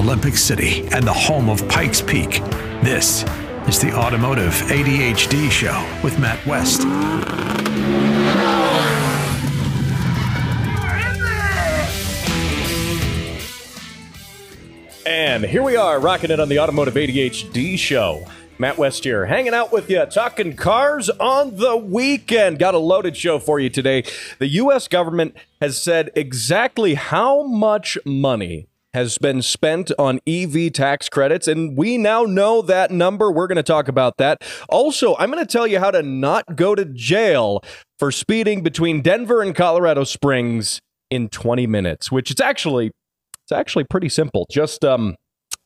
Olympic City and the home of Pikes Peak. This is the Automotive ADHD Show with Matt West. And here we are, rocking it on the Automotive ADHD Show. Matt West here, hanging out with you, talking cars on the weekend. Got a loaded show for you today. The U.S. government has said exactly how much money has been spent on EV tax credits, and we now know that number. We're going to talk about that. Also, I'm going to tell you how to not go to jail for speeding between Denver and Colorado Springs in 20 minutes, which it's actually it's actually pretty simple. Just um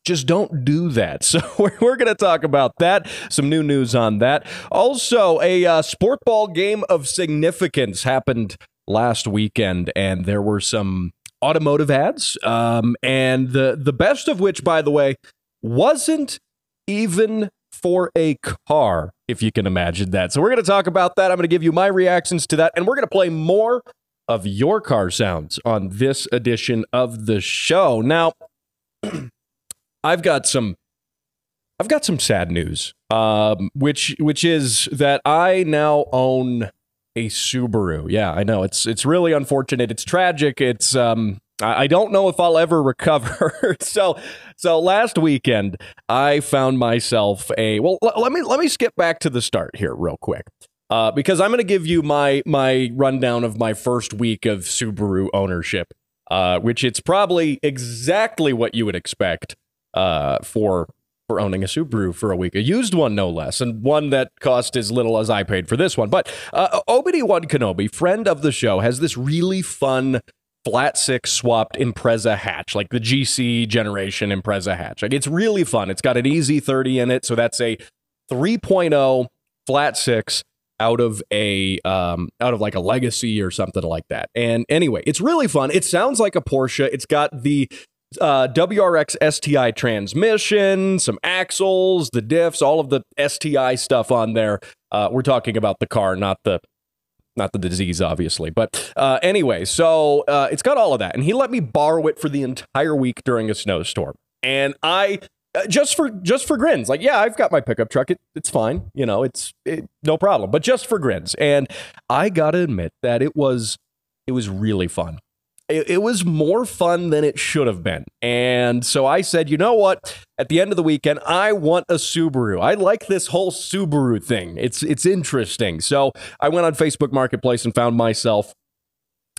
just don't do that. So we're, going to talk about that. Some new news on that. Also, a uh, sport ball game of significance happened last weekend, and there were some automotive ads. Um, and the the best of which, by the way, wasn't even for a car, if you can imagine that. So we're going to talk about that. I'm going to give you my reactions to that, and we're going to play more of your car sounds on this edition of the show. Now. I've got some I've got some sad news, um, which which is that I now own a Subaru. Yeah, I know it's it's really unfortunate. It's tragic. It's um, I don't know if I'll ever recover. so so last weekend I found myself a well. L- let me let me skip back to the start here real quick. Uh, because I'm going to give you my my rundown of my first week of Subaru ownership, uh, which it's probably exactly what you would expect uh, for for owning a Subaru for a week, a used one no less, and one that cost as little as I paid for this one. But uh, Obity One Kenobi, friend of the show, has this really fun flat six swapped Impreza hatch, like the GC generation Impreza hatch. Like it's really fun. It's got an EZ30 in it, so that's a 3.0 flat six out of a um, out of like a legacy or something like that. And anyway, it's really fun. It sounds like a Porsche. It's got the uh, WRX STI transmission, some axles, the diffs, all of the STI stuff on there. Uh, we're talking about the car, not the not the disease, obviously. But uh, anyway, so uh, it's got all of that, and he let me borrow it for the entire week during a snowstorm, and I. Uh, just for just for grins, like yeah, I've got my pickup truck. It, it's fine, you know, it's it, no problem. But just for grins, and I gotta admit that it was it was really fun it, it, was more fun than it should have been. And so I said, you know what? At the end of the weekend, I want a Subaru. I like this whole Subaru thing. It's it's interesting. So I went on Facebook Marketplace and found myself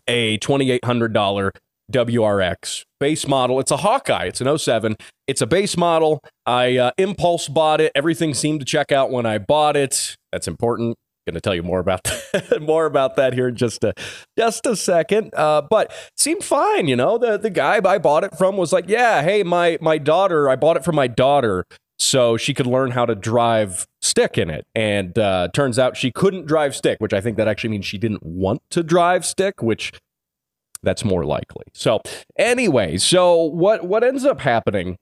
a $2,800 WRX base model. It's a Hawkeye. It's an 07. It's a base model. I uh, impulse bought it. Everything seemed to check out when I bought it. That's important going to tell you more about that, more about that here in just a just a second. Uh, but seemed fine, you know. The the guy I bought it from was like, yeah, hey, my my daughter, I bought it for my daughter so she could learn how to drive stick in it. And uh, turns out she couldn't drive stick, which I think that actually means she didn't want to drive stick, which that's more likely. So anyway, so what what ends up happening?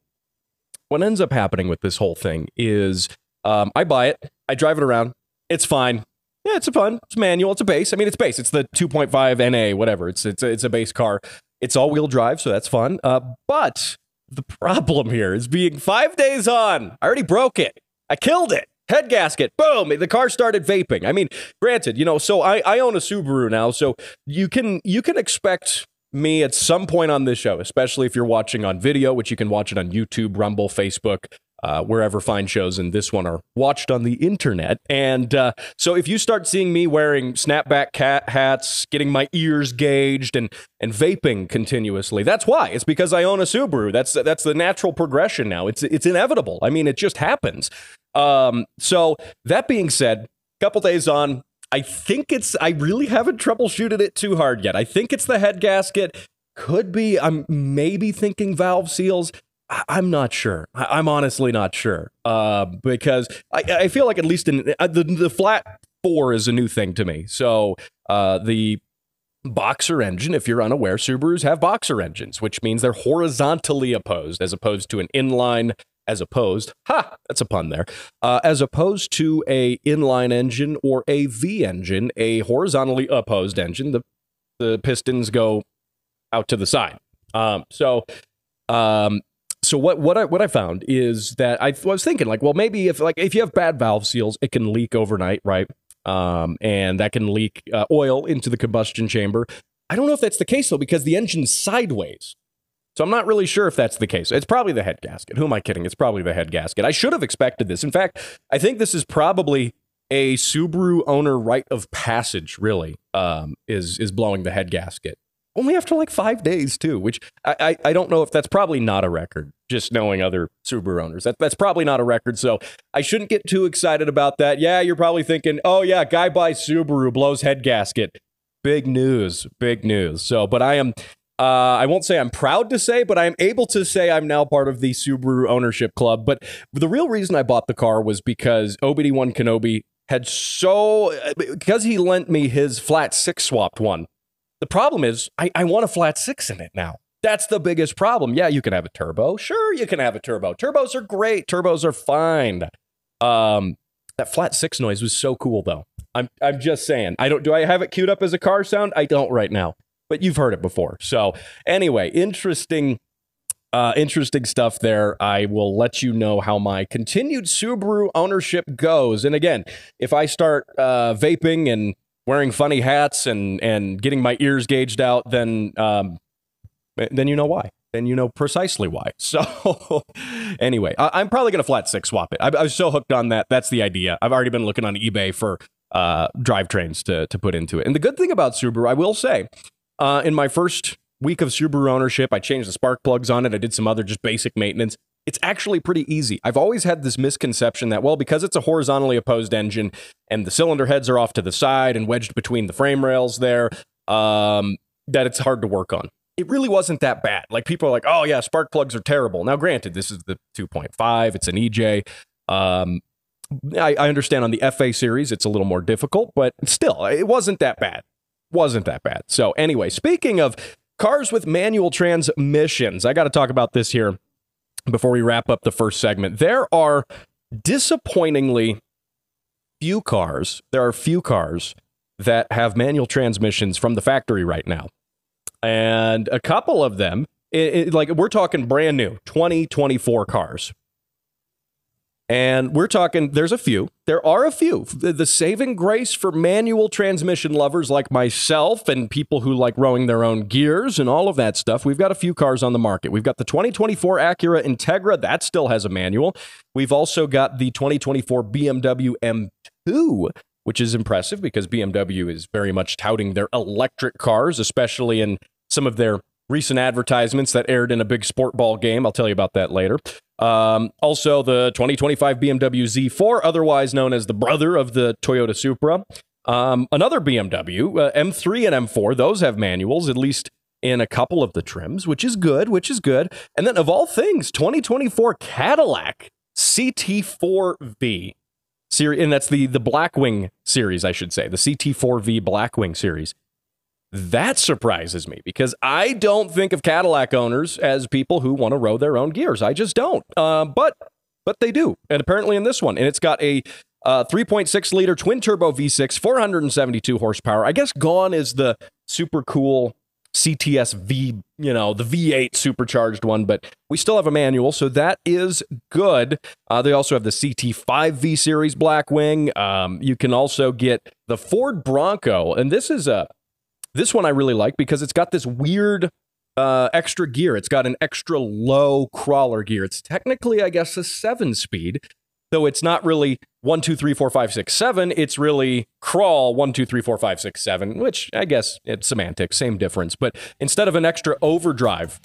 What ends up happening with this whole thing is um, I buy it, I drive it around, it's fine. Yeah, it's a fun. It's manual. It's a base. I mean, it's base. It's the 2.5 NA, whatever. It's it's a, it's a base car. It's all wheel drive, so that's fun. Uh, but the problem here is being five days on. I already broke it. I killed it. Head gasket. Boom. The car started vaping. I mean, granted, you know, so I, I own a Subaru now, so you can you can expect me at some point on this show, especially if you're watching on video, which you can watch it on YouTube, Rumble, Facebook, uh, wherever fine shows and this one are watched on the internet. And uh, so if you start seeing me wearing snapback cat hats, getting my ears gauged, and and vaping continuously, that's why. It's because I own a Subaru. That's that's the natural progression now. It's it's inevitable. I mean, it just happens. Um, so that being said, a couple days on. I think it's, I really haven't troubleshooted it too hard yet. I think it's the head gasket. Could be, I'm maybe thinking valve seals. I'm not sure. I'm honestly not sure uh, because I, I, feel like at least in uh, the, the flat four is a new thing to me. So uh, the boxer engine, if you're unaware, Subarus have boxer engines, which means they're horizontally opposed as opposed to an inline. As opposed, ha, that's a pun there. Uh, as opposed to a inline engine or a V engine, a horizontally opposed engine, the the pistons go out to the side. Um, so um, so what what I what I found is that I, I was thinking like, well, maybe if like if you have bad valve seals, it can leak overnight, right? Um, and that can leak uh, oil into the combustion chamber. I don't know if that's the case though, because the engine's sideways. So I'm not really sure if that's the case. It's probably the head gasket. Who am I kidding? It's probably the head gasket. I should have expected this. In fact, I think this is probably a Subaru owner rite of passage. Really, um, is is blowing the head gasket only after like five days too. Which I, I, I don't know if that's probably not a record. Just knowing other Subaru owners, that that's probably not a record. So I shouldn't get too excited about that. Yeah, you're probably thinking, oh yeah, guy buys Subaru blows head gasket. Big news, big news. So, but I am uh, I won't say I'm proud to say, but I'm able to say I'm now part of the Subaru ownership club. But the real reason I bought the car was because Obi-Wan Kenobi had so, because he lent me his flat six swapped one. The problem is, I, I want a flat six in it now. That's the biggest problem. Yeah, you can have a turbo. Sure, you can have a turbo. Turbos are great. Turbos are fine. Um, that flat six noise was so cool, though. I'm I'm just saying. I don't. Do I have it queued up as a car sound? I don't right now but you've heard it before. So anyway, interesting. Uh, interesting stuff there. I will let you know how my continued Subaru ownership goes. And again, if I start uh, vaping and wearing funny hats and and getting my ears gauged out, then um, then you know why. Then you know precisely why. So anyway, I, am probably gonna flat six swap it. I, I was so hooked on that. That's the idea. I've already been looking on eBay for uh, drivetrains to to put into it. And the good thing about Subaru, I will say, uh, in my first week of Subaru ownership, I changed the spark plugs on it. I did some other just basic maintenance. It's actually pretty easy. I've always had this misconception that, well, because it's a horizontally opposed engine and the cylinder heads are off to the side and wedged between the frame rails there, um, that it's hard to work on. It really wasn't that bad. Like people are like, oh, yeah, spark plugs are terrible. Now, granted, this is the 2.5, it's an EJ. Um, I, I understand on the FA series, it's a little more difficult, but still, it wasn't that bad wasn't that bad. So, anyway, speaking of cars with manual transmissions, I got to talk about this here before we wrap up the first segment. There are disappointingly few cars, there are few cars that have manual transmissions from the factory right now. And a couple of them, it, it, like we're talking brand new 2024 cars. And we're talking, there's a few. There are a few. The, the, saving grace for manual transmission lovers like myself and people who like rowing their own gears and all of that stuff. We've got a few cars on the market. We've got the 2024 Acura Integra, that still has a manual. We've also got the 2024 BMW M2, which is impressive because BMW is very much touting their electric cars, especially in some of their recent advertisements that aired in a big sport ball game. I'll tell you about that later. Um, also, the 2025 BMW Z4, otherwise known as the brother of the Toyota Supra. Um, another BMW, uh, M3 and M4, those have manuals, at least in a couple of the trims, which is good, which is good. And then, of all things, 2024 Cadillac CT4V series, and that's the the Blackwing series, I should say, the CT4V Blackwing series. That surprises me because I don't think of Cadillac owners as people who want to row their own gears. I just don't. Uh, but but they do, and apparently in this one, and it's got a uh, 3.6 liter twin turbo V6, 472 horsepower. I guess gone is the super cool CTS V, you know, the V8 supercharged one, but we still have a manual, so that is good. Uh, they also have the CT5 V Series Blackwing. Um, you can also get the Ford Bronco, and this is a this one I really like because it's got this weird uh, extra gear. It's got an extra low crawler gear. It's technically, I guess, a seven speed, though it's not really one, two, three, four, five, six, seven. It's really crawl one, two, three, four, five, six, seven, which I guess it's semantics, same difference. But instead of an extra overdrive,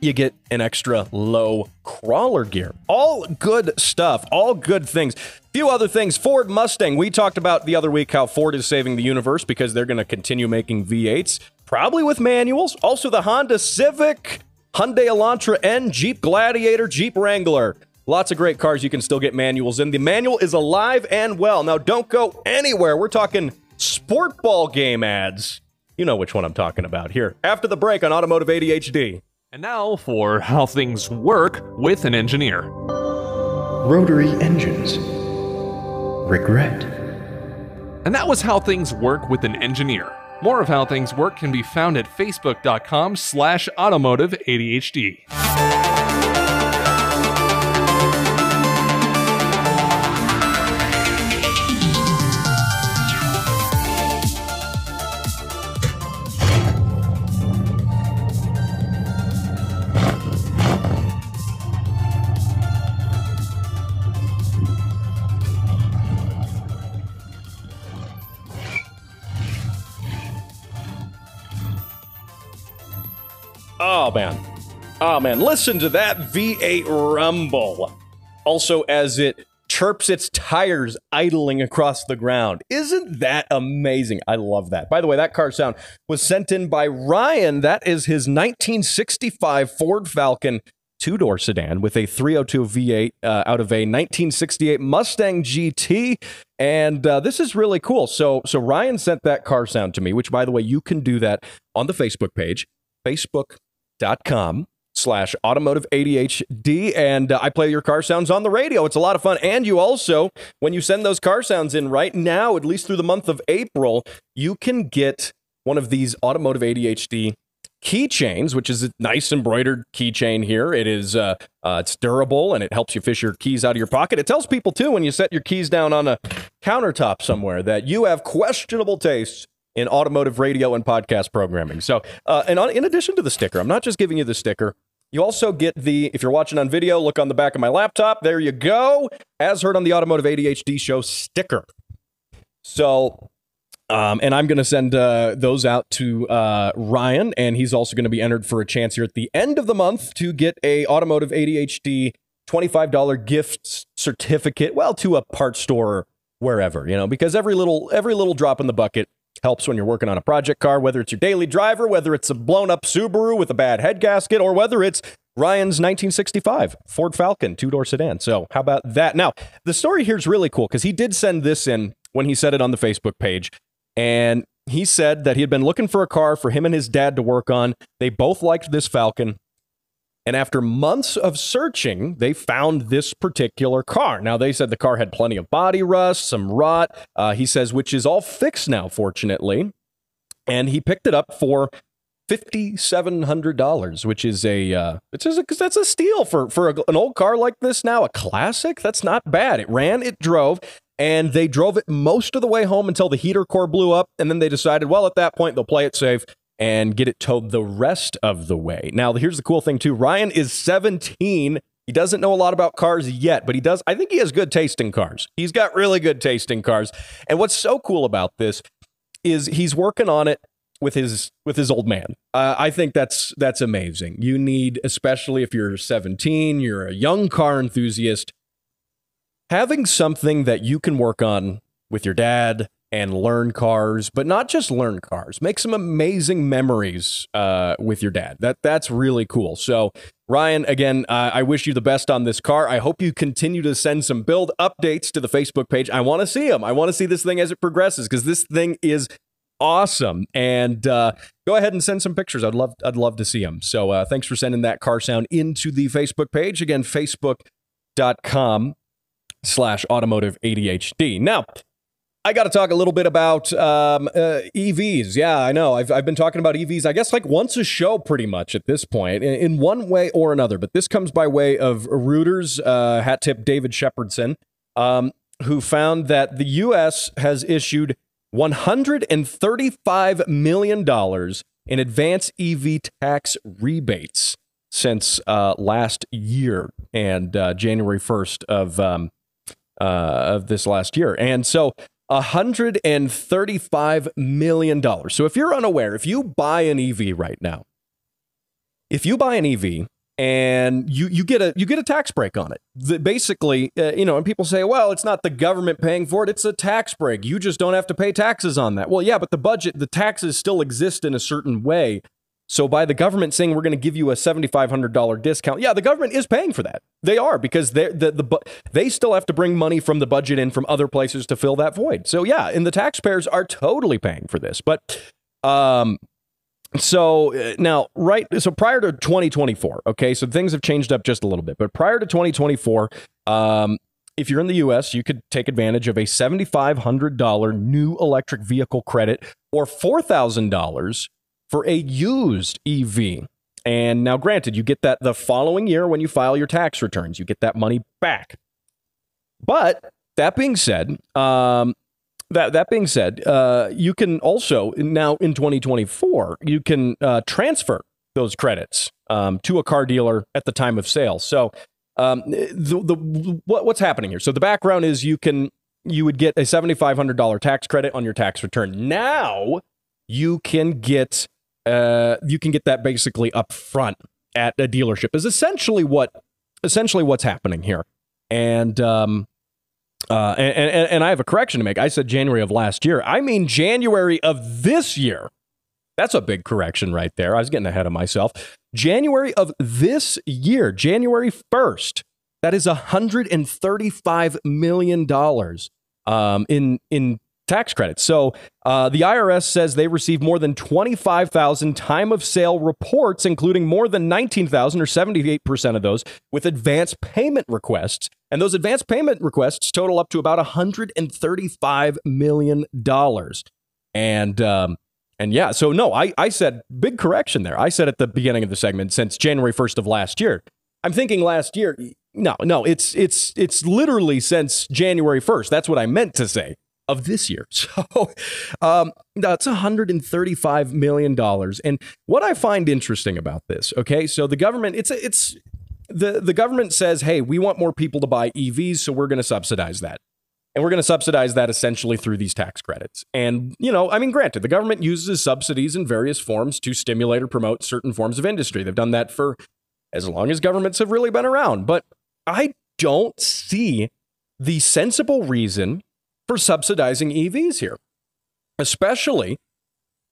you get an extra low crawler gear. All good stuff, all good things. Few other things. Ford Mustang. We talked about the other week how Ford is saving the universe because they're going to continue making V8s, probably with manuals. Also, the Honda Civic, Hyundai Elantra, and Jeep Gladiator, Jeep Wrangler. Lots of great cars you can still get manuals in. The manual is alive and well. Now, don't go anywhere. We're talking sport ball game ads. You know which one I'm talking about here. After the break on Automotive ADHD. And now for how things work with an engineer. Rotary engines. Regret. And that was how things work with an engineer. More of how things work can be found at facebook.com slash automotive ADHD. Man. Oh, man. Listen to that V8 rumble. Also, as it chirps its tires idling across the ground. Isn't that amazing? I love that. By the way, that car sound was sent in by Ryan. That is his 1965 Ford Falcon two door sedan with a 302 V8 uh, out of a 1968 Mustang GT. And uh, this is really cool. So, so Ryan sent that car sound to me, which, by the way, you can do that on the Facebook page, facebook.com slash automotive ADHD. And uh, I play your car sounds on the radio. It's a lot of fun. And you also, when you send those car sounds in right now, at least through the month of April, you can get one of these automotive ADHD keychains, which is a nice embroidered keychain here. It is uh, uh, it's durable and it helps you fish your keys out of your pocket. It tells people too when you set your keys down on a countertop somewhere that you have questionable tastes in automotive radio and podcast programming. So, uh, and on, in addition to the sticker, I'm not just giving you the sticker. You also get the, if you're watching on video, look on the back of my laptop. There you go. As heard on the Automotive ADHD show sticker. So um, and I'm going to send uh, those out to uh, Ryan, and he's also going to be entered for a chance here at the end of the month to get a automotive ADHD $25 gift certificate, well, to a part store or wherever, you know, because every little every little drop in the bucket helps when you're working on a project car, whether it's your daily driver, whether it's a blown up Subaru with a bad head gasket, or whether it's Ryan's 1965 Ford Falcon two door sedan. So, how about that? Now, the story here is really cool because he did send this in when he said it on the Facebook page. And he said that he had been looking for a car for him and his dad to work on. They both liked this Falcon. And after months of searching, they found this particular car. Now, they said the car had plenty of body rust, some rot. Uh, he says, which is all fixed now, fortunately. And he picked it up for fifty-seven hundred dollars, which is a uh, it's just because that's a steal for for a, an old car like this now, a classic. That's not bad. It ran, it drove, and they drove it most of the way home until the heater core blew up, and then they decided, well, at that point they'll play it safe and get it towed the rest of the way. Now, here's the cool thing too. Ryan is 17. He doesn't know a lot about cars yet, but he does. I think he has good taste in cars. He's got really good taste in cars. And what's so cool about this is he's working on it with his with his old man. Uh, I think that's that's amazing. You need, especially if you're 17, you're a young car enthusiast, having something that you can work on with your dad and learn cars, but not just learn cars. Make some amazing memories uh, with your dad. That that's really cool. So Ryan, again, uh, I wish you the best on this car. I hope you continue to send some build updates to the Facebook page. I want to see them. I want to see this thing as it progresses because this thing is awesome. And uh, go ahead and send some pictures. I'd love I'd love to see them. So uh, thanks for sending that car sound into the Facebook page. Again, facebook.com slash automotive ADHD. Now, I got to talk a little bit about um, uh, EVs. Yeah, I know. I've, I've been talking about EVs, I guess, like once a show pretty much at this point, in, in one way or another. But this comes by way of Reuters uh, hat tip David Shepardson, um, who found that the U.S. has issued $135 million in advance EV tax rebates since uh, last year and uh, January 1st of, um, uh, of this last year. And so $135 million. So if you're unaware, if you buy an EV right now, if you buy an EV and you you get a you get a tax break on it. The, basically, uh, you know, and people say, "Well, it's not the government paying for it; it's a tax break. You just don't have to pay taxes on that." Well, yeah, but the budget, the taxes still exist in a certain way. So by the government saying we're going to give you a seventy five hundred dollar discount, yeah, the government is paying for that. They are because they the, the they still have to bring money from the budget in from other places to fill that void. So yeah, and the taxpayers are totally paying for this. But um, so uh, now, right, so prior to 2024, okay, so things have changed up just a little bit, but prior to 2024, um, if you're in the US, you could take advantage of a $7,500 new electric vehicle credit or $4,000 for a used EV. And now, granted, you get that the following year when you file your tax returns, you get that money back. But that being said, um, that that being said, uh, you can also now in 2024 you can uh, transfer those credits um, to a car dealer at the time of sale. So um, the, the what, what's happening here? So the background is you can you would get a $7,500 tax credit on your tax return. Now you can get uh, you can get that basically up front at a dealership. Is essentially what essentially what's happening here. And um, uh, and, and, and I have a correction to make. I said January of last year. I mean January of this year. That's a big correction right there. I was getting ahead of myself. January of this year, January 1st, that is $135 million um, in, in tax credits. So uh, the IRS says they received more than 25,000 time of sale reports, including more than 19,000 or 78% of those with advance payment requests. And those advance payment requests total up to about $135 million. And, um, and yeah, so no, I, I said big correction there. I said at the beginning of the segment since January 1st of last year. I'm thinking last year. No, no, it's it's it's literally since January 1st. That's what I meant to say of this year. So um, that's $135 million. And what I find interesting about this, okay, so the government, it's it's the, the government says, hey, we want more people to buy EVs, so we're going to subsidize that. And we're going to subsidize that essentially through these tax credits. And, you know, I mean, granted, the government uses subsidies in various forms to stimulate or promote certain forms of industry. They've done that for as long as governments have really been around. But I don't see the sensible reason for subsidizing EVs here, especially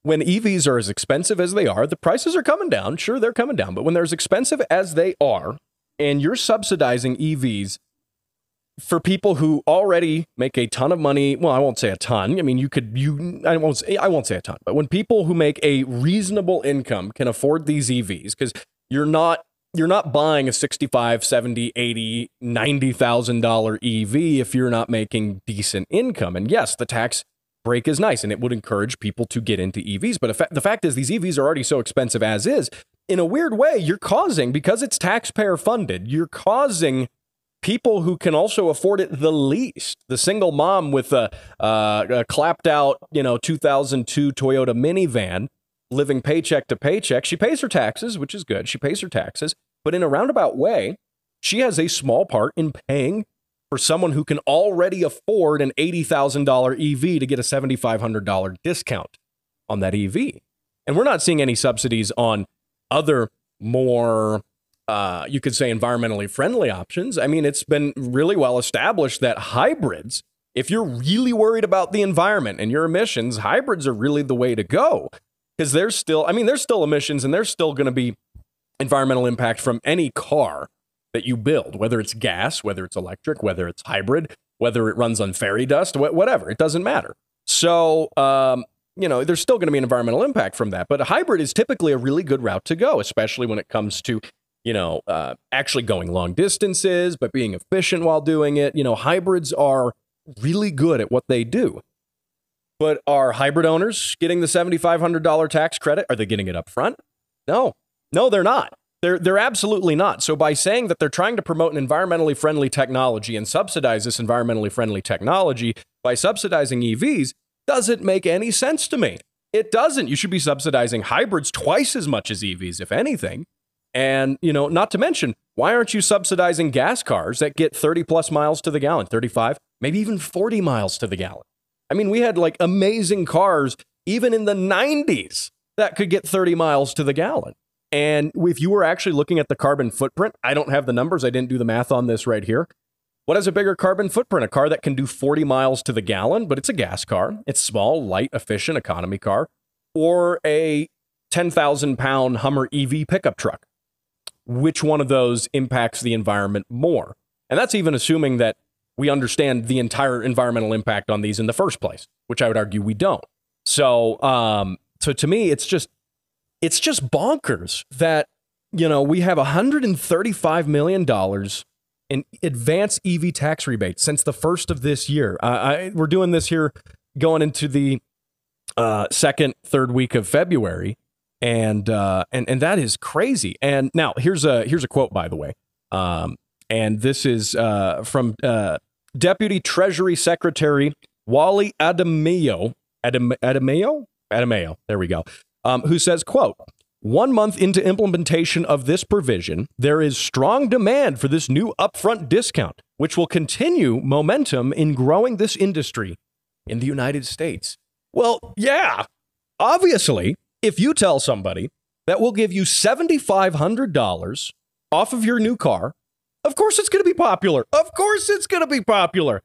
when EVs are as expensive as they are. The prices are coming down. Sure, they're coming down. But when they're as expensive as they are, and you're subsidizing EVs for people who already make a ton of money, well, I won't say a ton. I mean, you could you I won't say, I won't say a ton, but when people who make a reasonable income can afford these EVs because you're not you're not buying a 65 70 80 90000 dollar ev if you're not making decent income. And yes the tax break is nice and it would encourage people to get into evs but the fact is these evs are already so expensive as is. In a weird way you're causing because it's taxpayer funded you're causing people who can also afford it the least. The single mom with a, uh, a clapped out you know 2002 toyota minivan living paycheck to paycheck. She pays her taxes, which is good. She pays her taxes, but in a roundabout way, she has a small part in paying for someone who can already afford an $80,000 EV to get a $7,500 discount on that EV. And we're not seeing any subsidies on other more, uh, you could say, environmentally friendly options. I mean, it's been really well established that hybrids, if you're really worried about the environment and your emissions, hybrids are really the way to go because there's still, I mean, there's still emissions and there's still going to be environmental impact from any car that you build, whether it's gas, whether it's electric, whether it's hybrid, whether it runs on fairy dust, whatever, it doesn't matter. So, um, you know, there's still going to be an environmental impact from that. But a hybrid is typically a really good route to go, especially when it comes to, you know, uh, actually going long distances, but being efficient while doing it. You know, hybrids are really good at what they do. But are hybrid owners getting the $7,500 tax credit? Are they getting it up front? No, no, they're not. They're, they're absolutely not. So, by saying that they're trying to promote an environmentally friendly technology and subsidize this environmentally friendly technology by subsidizing EVs doesn't make any sense to me. It doesn't. You should be subsidizing hybrids twice as much as EVs, if anything. And, you know, not to mention, why aren't you subsidizing gas cars that get 30 plus miles to the gallon, 35, maybe even 40 miles to the gallon? I mean, we had like amazing cars even in the 90s that could get 30 miles to the gallon. And if you were actually looking at the carbon footprint, I don't have the numbers. I didn't do the math on this right here. What has a bigger carbon footprint? A car that can do 40 miles to the gallon, but it's a gas car. It's small, light, efficient economy car, or a 10,000 pound Hummer EV pickup truck. Which one of those impacts the environment more? And that's even assuming that we understand the entire environmental impact on these in the first place, which I would argue we don't. So, um, so to me, it's just it's just bonkers that you know we have 135 million dollars in advance EV tax rebates since the first of this year. Uh, I, we're doing this here going into the uh, second, third week of February, and uh, and and that is crazy. And now here's a here's a quote by the way. Um, and this is uh, from uh, Deputy Treasury Secretary Wally Adameo. Adam, Adamio? Adamio. There we go. Um, who says, quote, one month into implementation of this provision, there is strong demand for this new upfront discount, which will continue momentum in growing this industry in the United States. Well, yeah, obviously, if you tell somebody that will give you $7,500 off of your new car, of course it's going to be popular. Of course it's going to be popular.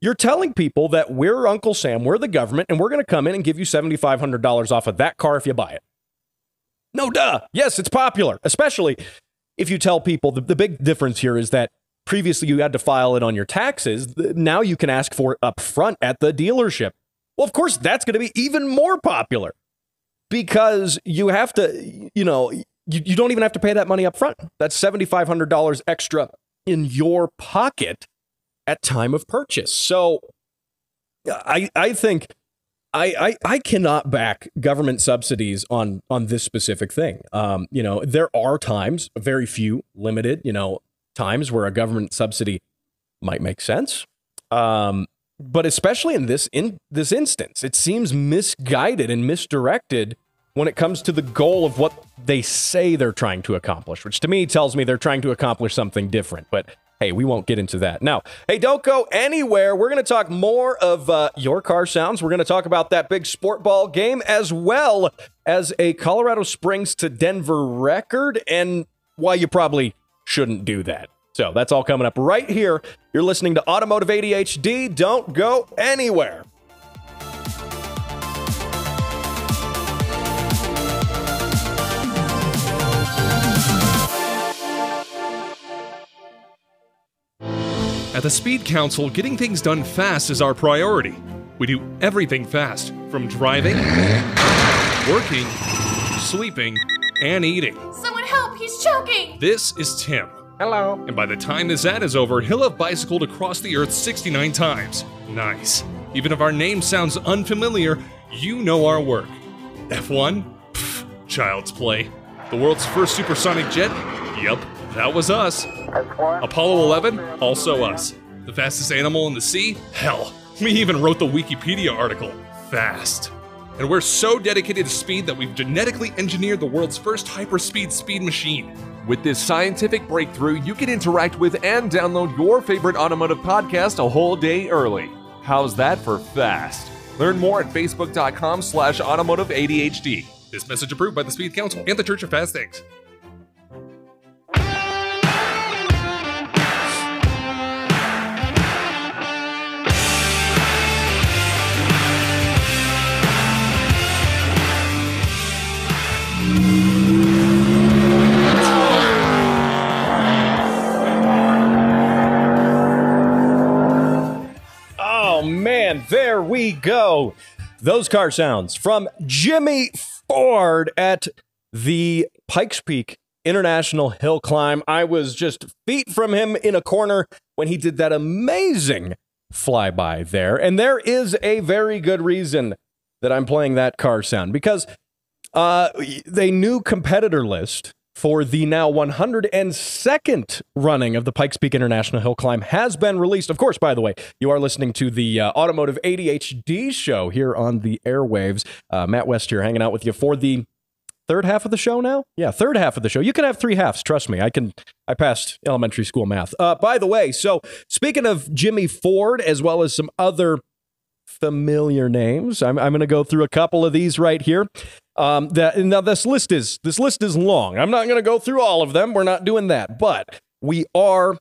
You're telling people that we're Uncle Sam, we're the government, and we're going to come in and give you $7,500 off of that car if you buy it. No, duh. Yes, it's popular, especially if you tell people the, the big difference here is that previously you had to file it on your taxes. Now you can ask for it up front at the dealership. Well, of course, that's going to be even more popular because you have to, you know, you, you don't even have to pay that money up front. That's $7,500 extra in your pocket at time of purchase. So I, I think I, I, I cannot back government subsidies on on this specific thing. Um, you know, there are times, very few, limited, you know, times where a government subsidy might make sense. Um, but especially in this in this instance, it seems misguided and misdirected when it comes to the goal of what they say they're trying to accomplish, which to me tells me they're trying to accomplish something different. But Hey, we won't get into that. Now, hey, don't go anywhere. We're going to talk more of uh, your car sounds. We're going to talk about that big sport ball game as well as a Colorado Springs to Denver record and why you probably shouldn't do that. So that's all coming up right here. You're listening to Automotive ADHD. Don't go anywhere. At the Speed Council, getting things done fast is our priority. We do everything fast, from driving, working, sleeping, and eating. Someone help, he's choking! This is Tim. Hello. And by the time this ad is over, he'll have bicycled across the earth 69 times. Nice. Even if our name sounds unfamiliar, you know our work. F1? Pfft, child's play. The world's first supersonic jet? Yup, that was us. Apollo 11? Also us. The fastest animal in the sea? Hell, we even wrote the Wikipedia article. Fast. And we're so dedicated to speed that we've genetically engineered the world's first hyperspeed speed machine. With this scientific breakthrough, you can interact with and download your favorite automotive podcast a whole day early. How's that for fast? Learn more at facebook.com slash automotive ADHD. This message approved by the Speed Council and the Church of Fast Things. Man, there we go. Those car sounds from Jimmy Ford at the Pikes Peak International Hill Climb. I was just feet from him in a corner when he did that amazing flyby there. And there is a very good reason that I'm playing that car sound because uh, the new competitor list for the now 102nd running of the Pikes Peak International Hill Climb has been released. Of course, by the way, you are listening to the uh, Automotive ADHD show here on the airwaves. Uh, Matt West here hanging out with you for the third half of the show now. Yeah, third half of the show. You can have three halves. Trust me, I can. I passed elementary school math. Uh, by the way, so speaking of Jimmy Ford, as well as some other familiar names, I'm, I'm going to go through a couple of these right here. Um, that now this list is this list is long. I'm not going to go through all of them. We're not doing that, but we are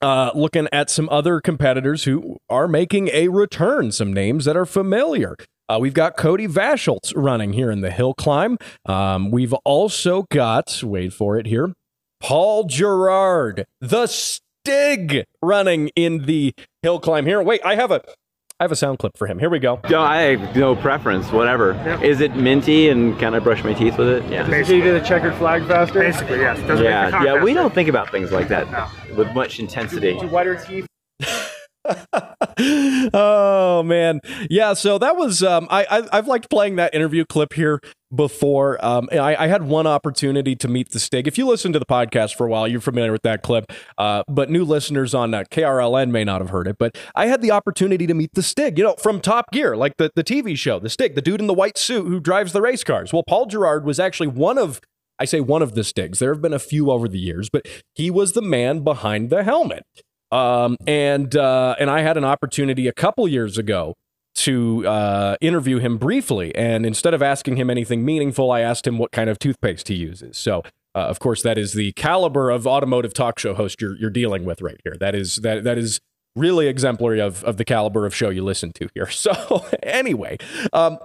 uh, looking at some other competitors who are making a return. Some names that are familiar. Uh, we've got Codie Vahsholtz running here in the hill climb. Um, we've also got wait for it here, Paul Gerard, the Stig, running in the hill climb here. Wait, I have a I have a sound clip for him. Here we go. No, I have no preference, whatever. Is it minty and can I brush my teeth with it? Yeah. Does you do the checkered flag faster? Basically, yes. Doesn't Yeah, make yeah, we don't think about things like that with much intensity. Whiter teeth. oh man, yeah. So that was um, I, I I've liked playing that interview clip here before. Um, I, I had one opportunity to meet the Stig. If you listen to the podcast for a while, you're familiar with that clip. Uh, but new listeners on uh, KRLN may not have heard it. But I had the opportunity to meet the Stig. You know, from Top Gear, like the the TV show, the Stig, the dude in the white suit who drives the race cars. Well, Paul Gerard was actually one of I say one of the Stigs. There have been a few over the years, but he was the man behind the helmet. Um, and uh, and I had an opportunity a couple years ago to uh, interview him briefly. And instead of asking him anything meaningful, I asked him what kind of toothpaste he uses. So, uh, of course, that is the caliber of automotive talk show host you're, you're dealing with right here. That is that that is really exemplary of, of the caliber of show you listen to here. So, anyway, um,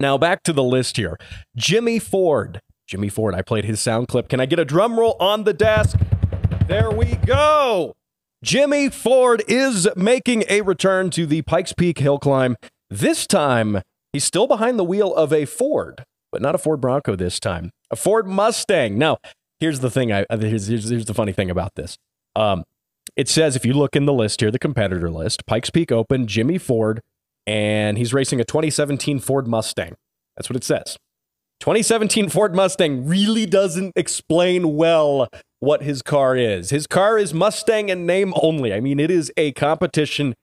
now back to the list here. Jimmy Ford. Jimmy Ford. I played his sound clip. Can I get a drum roll on the desk? There we go. Jimmy Ford is making a return to the Pikes Peak hill climb. This time, he's still behind the wheel of a Ford, but not a Ford Bronco this time. A Ford Mustang. Now, here's the thing. I here's, here's, here's the funny thing about this. Um, it says if you look in the list here, the competitor list, Pikes Peak Open, Jimmy Ford, and he's racing a 2017 Ford Mustang. That's what it says. 2017 Ford Mustang really doesn't explain well what his car is. His car is Mustang in name only. I mean, it is a competition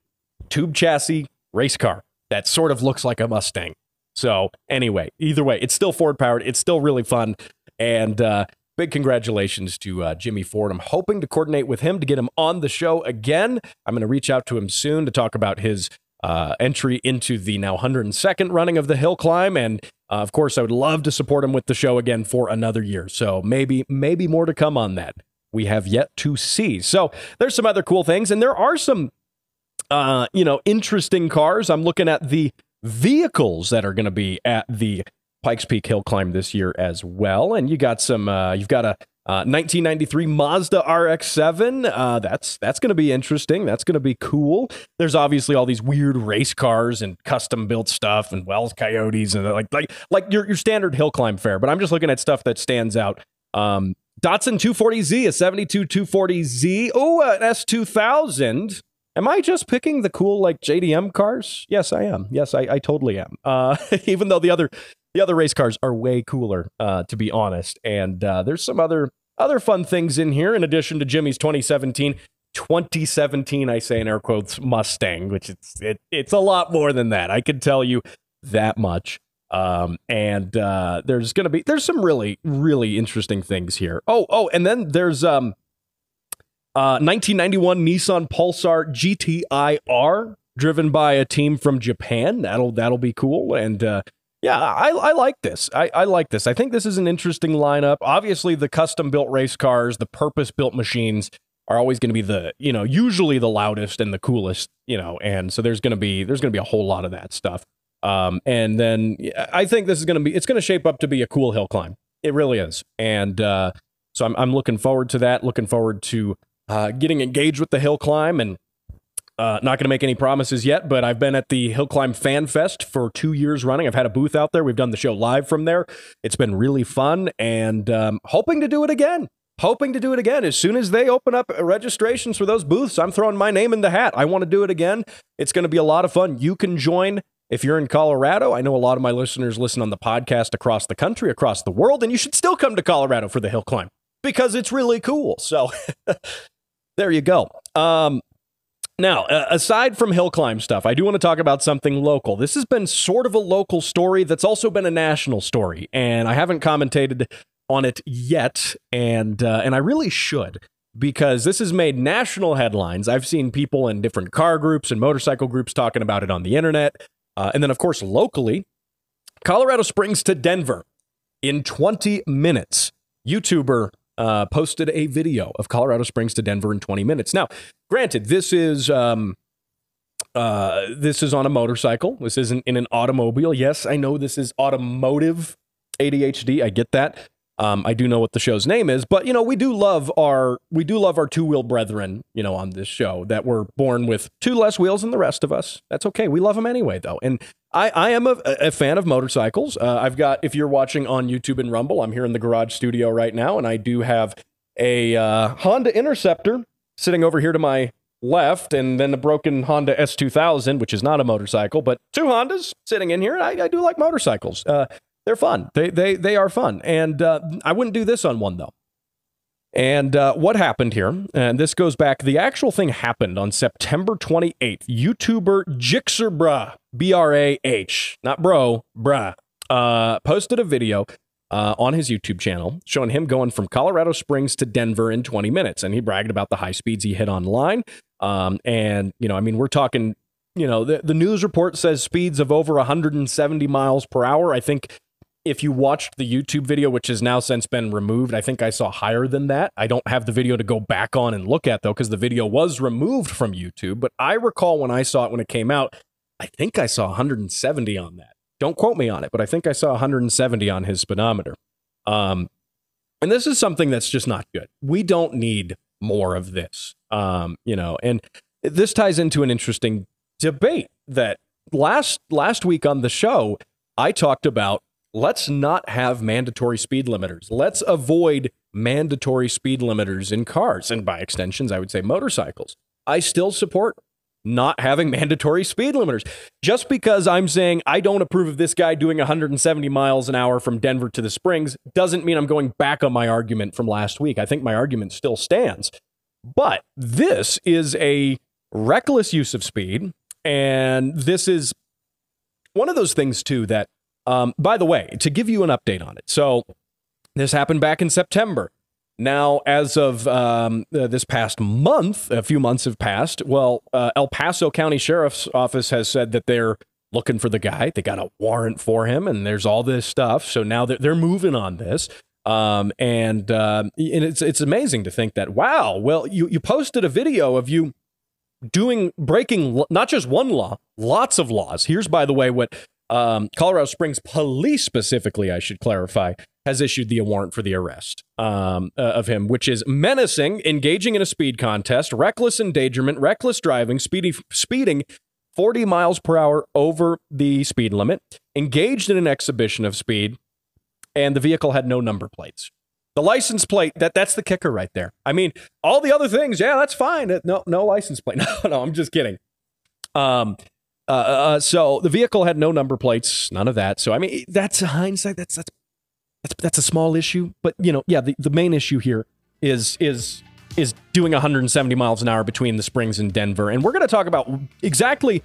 tube chassis race car that sort of looks like a Mustang. So, anyway, either way, it's still Ford powered. It's still really fun. And uh, big congratulations to uh, Jimmy Ford. I'm hoping to coordinate with him to get him on the show again. I'm going to reach out to him soon to talk about his uh, entry into the now 102nd running of the hill climb. And uh, of course, I would love to support him with the show again for another year. So maybe, maybe more to come on that. We have yet to see. So there's some other cool things, and there are some, uh, you know, interesting cars. I'm looking at the vehicles that are going to be at the Pikes Peak Hill Climb this year as well. And you got some, uh, you've got a 1993 uh, Mazda RX-7. Uh, that's that's going to be interesting. That's going to be cool. There's obviously all these weird race cars and custom built stuff and Wells Coyotes and like like like your your standard hill climb fare. But I'm just looking at stuff that stands out. Um, Datsun 240Z, a 72 240Z. Oh, an S2000. Am I just picking the cool like JDM cars? Yes, I am. Yes, I, I totally am. Uh, even though the other the other race cars are way cooler, uh, to be honest. And uh, there's some other other fun things in here in addition to Jimmy's 2017. 2017, I say in air quotes, Mustang, which it's it, it's a lot more than that. I can tell you that much. Um, and uh, there's gonna be there's some really really interesting things here. Oh oh, and then there's um, uh, 1991 Nissan Pulsar GTI R driven by a team from Japan. That'll that'll be cool. And uh, yeah, I, I like this. I, I like this. I think this is an interesting lineup. Obviously, the custom built race cars, the purpose built machines are always going to be the you know usually the loudest and the coolest you know and so there's going to be there's going to be a whole lot of that stuff um, and then i think this is going to be it's going to shape up to be a cool hill climb it really is and uh, so I'm, I'm looking forward to that looking forward to uh, getting engaged with the hill climb and uh, not going to make any promises yet, but I've been at the Hill Climb Fan Fest for two years running. I've had a booth out there. We've done the show live from there. It's been really fun and um, hoping to do it again. Hoping to do it again. As soon as they open up registrations for those booths, I'm throwing my name in the hat. I want to do it again. It's going to be a lot of fun. You can join if you're in Colorado. I know a lot of my listeners listen on the podcast across the country, across the world, and you should still come to Colorado for the Hill Climb because it's really cool. So there you go. Um, now, uh, aside from hill climb stuff, I do want to talk about something local. This has been sort of a local story that's also been a national story, and I haven't commentated on it yet, and uh, and I really should because this has made national headlines. I've seen people in different car groups and motorcycle groups talking about it on the internet, uh, and then of course locally, Colorado Springs to Denver in 20 minutes. YouTuber uh, posted a video of Colorado Springs to Denver in 20 minutes. Now, granted, this is um, uh, this is on a motorcycle. This isn't in an automobile. Yes, I know this is automotive ADHD. I get that. Um, I do know what the show's name is, but you know we do love our we do love our two wheel brethren. You know on this show that were born with two less wheels than the rest of us. That's okay. We love them anyway, though. And I, I am a, a fan of motorcycles. Uh, I've got if you're watching on YouTube and Rumble, I'm here in the garage studio right now, and I do have a uh, Honda Interceptor sitting over here to my left, and then a broken Honda S2000, which is not a motorcycle, but two Hondas sitting in here. I, I do like motorcycles. Uh, they're fun. They they they are fun, and uh, I wouldn't do this on one though. And uh, what happened here? And this goes back. The actual thing happened on September 28th. YouTuber Gixxerbrah, B R A H, not bro, brah, uh, posted a video uh, on his YouTube channel showing him going from Colorado Springs to Denver in 20 minutes. And he bragged about the high speeds he hit online. Um, and, you know, I mean, we're talking you know, the, the news report says speeds of over 170 miles per hour. I think if you watched the YouTube video, which has now since been removed, I think I saw higher than that. I don't have the video to go back on and look at though, because the video was removed from YouTube. But I recall when I saw it when it came out, I think I saw 170 on that. Don't quote me on it, but I think I saw 170 on his speedometer. Um, and this is something that's just not good. We don't need more of this. Um, you know, and this ties into an interesting debate that last last week on the show I talked about let's not have mandatory speed limiters. Let's avoid mandatory speed limiters in cars and by extensions I would say motorcycles. I still support not having mandatory speed limiters. Just because I'm saying I don't approve of this guy doing 170 miles an hour from Denver to the Springs doesn't mean I'm going back on my argument from last week. I think my argument still stands. But this is a reckless use of speed. And this is one of those things, too, that, um, by the way, to give you an update on it. So this happened back in September. Now, as of um, uh, this past month, a few months have passed. Well, uh, El Paso County Sheriff's Office has said that they're looking for the guy. They got a warrant for him, and there's all this stuff. So now they're, they're moving on this. Um, and uh, and it's it's amazing to think that wow, well, you you posted a video of you doing breaking not just one law, lots of laws. Here's by the way what um, Colorado Springs Police specifically, I should clarify, has issued the warrant for the arrest um, uh, of him, which is menacing, engaging in a speed contest, reckless endangerment, reckless driving, speedy, speeding 40 miles per hour over the speed limit, engaged in an exhibition of speed, and the vehicle had no number plates. The license plate, that that's the kicker right there. I mean, all the other things, yeah, that's fine. No, no license plate. No, no, I'm just kidding. Um, uh, uh, so the vehicle had no number plates, none of that. So I mean, that's a hindsight. That's that's that's that's a small issue, but you know, yeah, the, the main issue here is is is doing 170 miles an hour between the Springs and Denver, and we're going to talk about exactly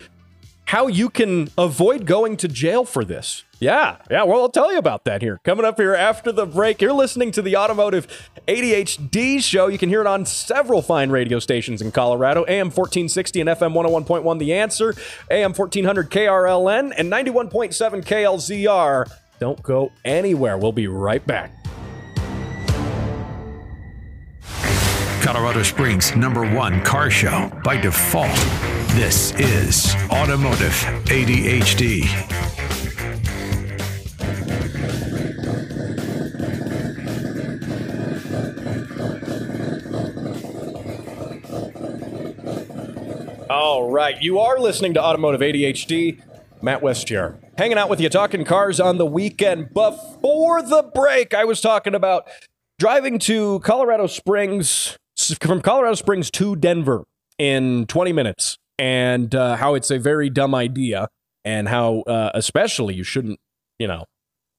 how you can avoid going to jail for this. Yeah, yeah, well, I'll tell you about that here. Coming up here after the break, you're listening to the Automotive ADHD show. You can hear it on several fine radio stations in Colorado AM 1460 and FM 101.1 The Answer, AM 1400 KRLN, and 91.7 KLZR. Don't go anywhere. We'll be right back. Colorado Springs' number one car show by default. This is Automotive ADHD. All right, you are listening to Automotive ADHD. Matt Westjare. Hanging out with you, talking cars on the weekend. Before the break, I was talking about driving to Colorado Springs, from Colorado Springs to Denver in 20 minutes, and uh, how it's a very dumb idea, and how, uh, especially, you shouldn't, you know,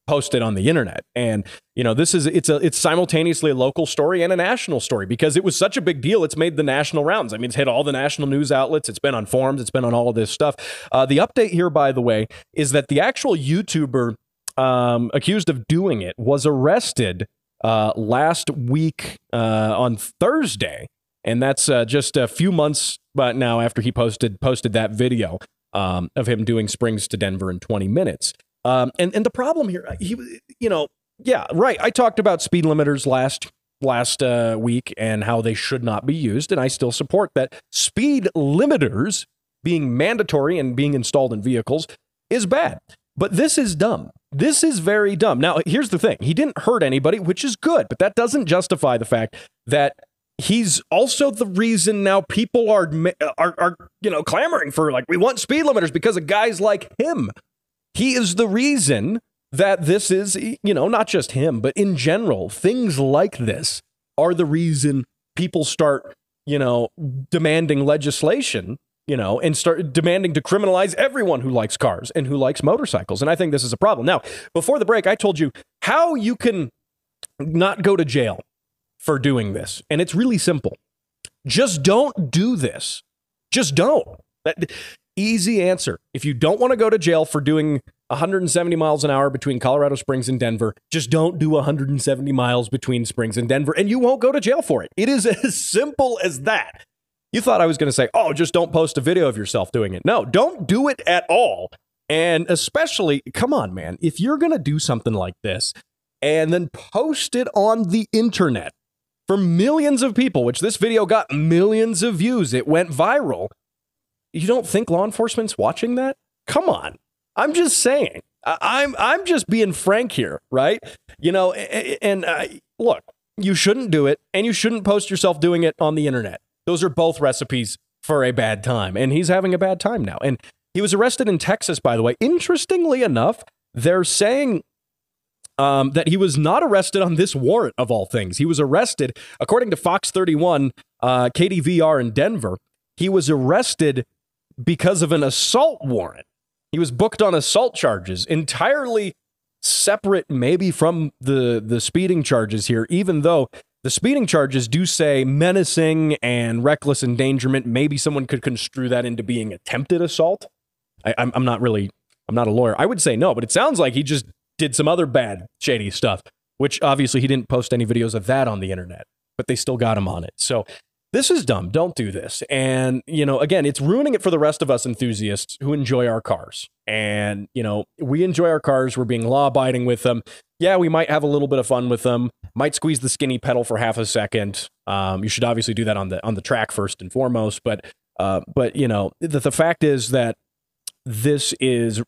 post it on the internet. And you know, this is it's a it's simultaneously a local story and a national story because it was such a big deal. It's made the national rounds. I mean, it's hit all the national news outlets. It's been on forums. It's been on all of this stuff. Uh, the update here, by the way, is that the actual YouTuber um, accused of doing it was arrested uh, last week uh, on Thursday, and that's uh, just a few months but now after he posted posted that video um, of him doing Springs to Denver in 20 minutes. Um, and and the problem here, he, you know, yeah, right. I talked about speed limiters last last uh, week and how they should not be used, and I still support that. Speed limiters being mandatory and being installed in vehicles is bad, but this is dumb. This is very dumb. Now, here's the thing: he didn't hurt anybody, which is good, but that doesn't justify the fact that he's also the reason now people are are, are you know clamoring for like we want speed limiters because of guys like him he is the reason that this is, you know, not just him, but in general, things like this are the reason people start, you know, demanding legislation, you know, and start demanding to criminalize everyone who likes cars and who likes motorcycles. And I think this is a problem. Now, before the break, I told you how you can not go to jail for doing this. And it's really simple. Just don't do this. Just don't. That, Easy answer. If you don't want to go to jail for doing 170 miles an hour between Colorado Springs and Denver, just don't do 170 miles between Springs and Denver, and you won't go to jail for it. It is as simple as that. You thought I was going to say, oh, just don't post a video of yourself doing it. No, don't do it at all. And especially, come on, man, if you're going to do something like this and then post it on the internet for millions of people, which this video got millions of views, it went viral. You don't think law enforcement's watching that? Come on. I'm just saying. I'm I'm just being frank here, right? You know, and uh, look, you shouldn't do it, and you shouldn't post yourself doing it on the internet. Those are both recipes for a bad time. And he's having a bad time now. And he was arrested in Texas, by the way. Interestingly enough, they're saying um, that he was not arrested on this warrant of all things. He was arrested, according to Fox 31, uh, KDVR in Denver, he was arrested because of an assault warrant. He was booked on assault charges, entirely separate, maybe from the the speeding charges here. Even though the speeding charges do say menacing and reckless endangerment. Maybe someone could construe that into being attempted assault. I, I'm, I'm not really, I'm not a lawyer. I would say no, but it sounds like he just did some other bad, shady stuff, which obviously he didn't post any videos of that on the internet, but they still got him on it. So this is dumb. Don't do this. And, you know, again, it's ruining it for the rest of us enthusiasts who enjoy our cars. And, you know, we enjoy our cars. We're being law abiding with them. Yeah, we might have a little bit of fun with them. Might squeeze the skinny pedal for half a second. Um, you should obviously do that on the on the track first and foremost. But, uh, but you know, the, the fact is that this is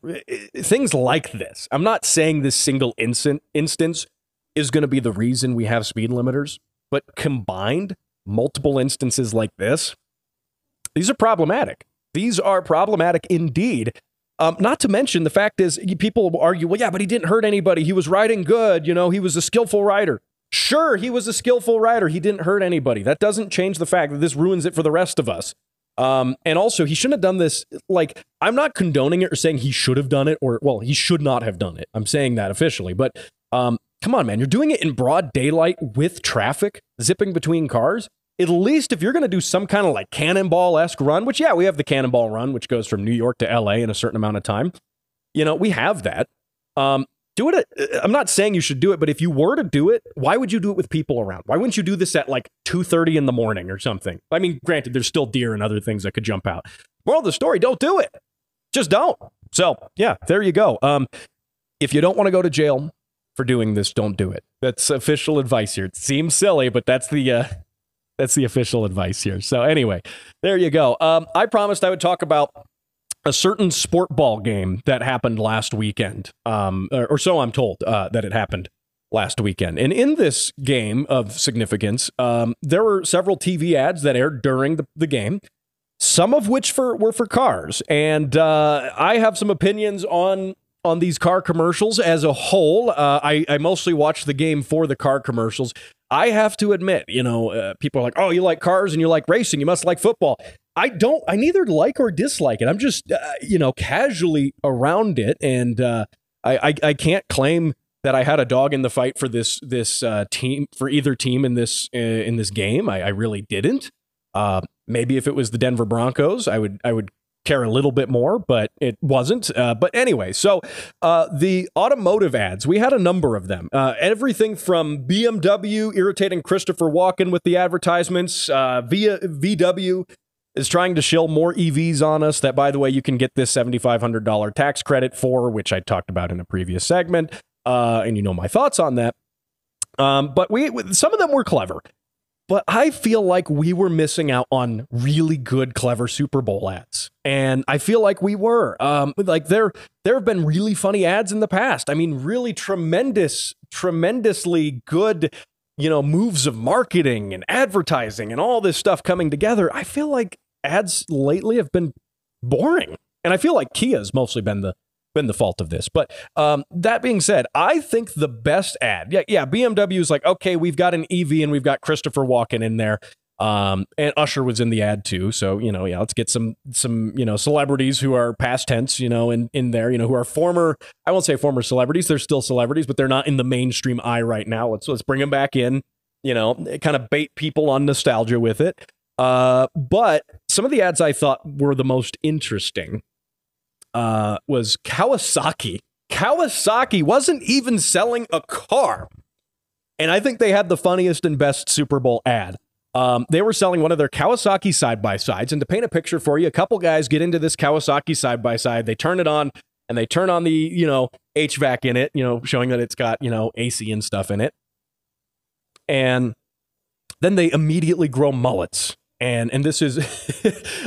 things like this. I'm not saying this single instant instance is going to be the reason we have speed limiters, but combined, multiple instances like this, these are problematic. These are problematic indeed. Um, not to mention the fact is, people argue, well, yeah, but he didn't hurt anybody. He was riding good. You know, he was a skillful rider. Sure, he was a skillful rider. He didn't hurt anybody. That doesn't change the fact that this ruins it for the rest of us. Um, and also, he shouldn't have done this. Like, I'm not condoning it or saying he should have done it, or, well, he should not have done it. I'm saying that officially. But um, come on, man. You're doing it in broad daylight with traffic zipping between cars at least if you're going to do some kind of like cannonball esque run, which, yeah, we have the cannonball run, which goes from New York to LA in a certain amount of time. You know, we have that. Um, do it. At, I'm not saying you should do it, but if you were to do it, why would you do it with people around? Why wouldn't you do this at like 2:30 in the morning or something? I mean, granted, there's still deer and other things that could jump out. Moral of the story: don't do it. Just don't. So, yeah, there you go. Um, if you don't want to go to jail for doing this, don't do it. That's official advice here. It seems silly, but that's the uh, that's the official advice here. So anyway, there you go. Um, I promised I would talk about a certain sport ball game that happened last weekend, um, or, so I'm told uh, that it happened last weekend. And in this game of significance, um, there were several TV ads that aired during the, the game. Some of which for were for cars, and uh, I have some opinions on on these car commercials as a whole. Uh, I, I mostly watch the game for the car commercials. I have to admit, you know, uh, people are like, "Oh, you like cars and you like racing, you must like football." I don't. I neither like or dislike it. I'm just, uh, you know, casually around it, and uh, I, I, I can't claim that I had a dog in the fight for this this uh, team for either team in this uh, in this game. I, I really didn't. Uh, maybe if it was the Denver Broncos, I would I would care a little bit more, but it wasn't. Uh, but anyway, so uh, the automotive ads, we had a number of them. Uh, everything from BMW irritating Christopher Walken with the advertisements, uh, via VW is trying to shill more EVs on us. That, by the way, you can get this $7,500 tax credit for, which I talked about in a previous segment. Uh, and you know my thoughts on that. Um, but we some of them were clever. But I feel like we were missing out on really good, clever Super Bowl ads, and I feel like we were. Um, like there, there have been really funny ads in the past. I mean, really tremendous, tremendously good, you know, moves of marketing and advertising and all this stuff coming together. I feel like ads lately have been boring, and I feel like Kia's mostly been the been the fault of this. But um, that being said, I think the best ad, yeah, yeah, BMW is like, okay, we've got an EV and we've got Christopher Walken in there. Um, and Usher was in the ad too. So, you know, yeah, let's get some, some, you know, celebrities who are past tense, you know, in, in there, you know, who are former, I won't say former celebrities. They're still celebrities, but they're not in the mainstream eye right now. Let's, let's bring them back in, you know, kind of bait people on nostalgia with it. Uh, but some of the ads I thought were the most interesting uh, was Kawasaki. Kawasaki wasn't even selling a car. And I think they had the funniest and best Super Bowl ad Um, they were selling one of their Kawasaki side by sides. And to paint a picture for you, a couple guys get into this Kawasaki side by side. They turn it on and they turn on the, you know, HVAC in it, you know, showing that it's got, you know, AC and stuff in it. And then they immediately grow mullets. And and this is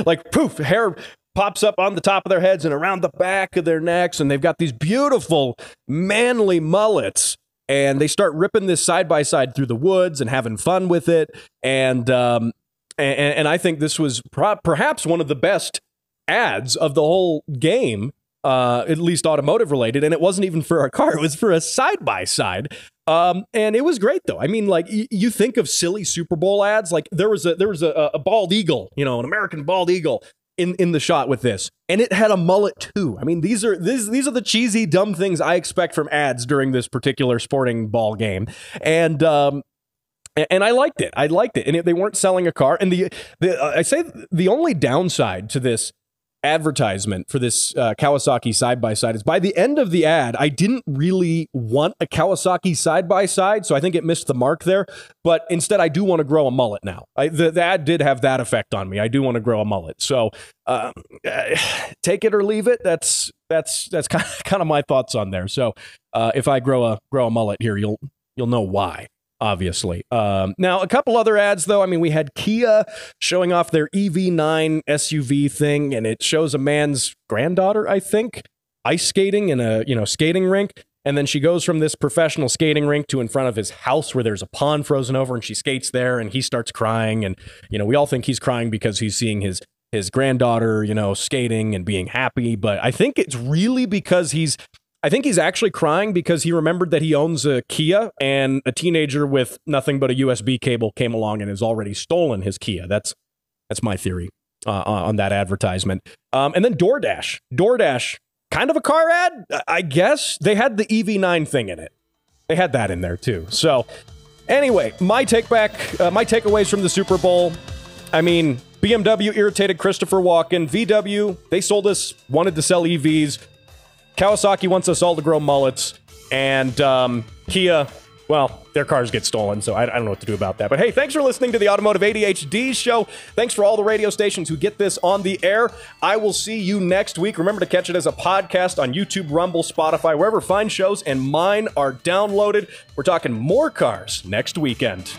like poof, hair pops up on the top of their heads and around the back of their necks and they've got these beautiful manly mullets and they start ripping this side by side through the woods and having fun with it and um and, and I think this was pro- perhaps one of the best ads of the whole game uh, at least automotive related, and it wasn't even for a car; it was for a side by side. Um, and it was great though. I mean, like y- you think of silly Super Bowl ads, like there was a there was a, a bald eagle, you know, an American bald eagle in in the shot with this, and it had a mullet too. I mean, these are these these are the cheesy dumb things I expect from ads during this particular sporting ball game, and um, and I liked it. I liked it, and they weren't selling a car. And the, the uh, I say the only downside to this advertisement for this uh, Kawasaki side by side is by the end of the ad, I didn't really want a Kawasaki side by side, so I think it missed the mark there. But instead, I do want to grow a mullet now. I, the, the ad did have that effect on me. I do want to grow a mullet. So um, take it or leave it. That's that's that's kind of, kind of my thoughts on there. So uh, if I grow a grow a mullet here, you'll you'll know why obviously. Um, now, a couple other ads, though. I mean, we had Kia showing off their EV9 SUV thing, and it shows a man's granddaughter, I think, ice skating in a you know skating rink. And then she goes from this professional skating rink to in front of his house where there's a pond frozen over, and she skates there, and he starts crying. And you know, we all think he's crying because he's seeing his his granddaughter, you know, skating and being happy. But I think it's really because he's I think he's actually crying because he remembered that he owns a Kia and a teenager with nothing but a USB cable came along and has already stolen his Kia. That's that's my theory uh, on that advertisement. Um, and then DoorDash, DoorDash, kind of a car ad, I guess. They had the EV9 thing in it. They had that in there too. So anyway, my take back, uh, my takeaways from the Super Bowl. I mean, BMW irritated Christopher Walken. VW, they sold us, wanted to sell EVs. Kawasaki wants us all to grow mullets, and um, Kia, well, their cars get stolen, so I, I, don't know what to do about that. But hey, thanks for listening to the Automotive ADHD show. Thanks for all the radio stations who get this on the air. I will see you next week. Remember to catch it as a podcast on YouTube, Rumble, Spotify, wherever fine shows and mine are downloaded. We're talking more cars next weekend.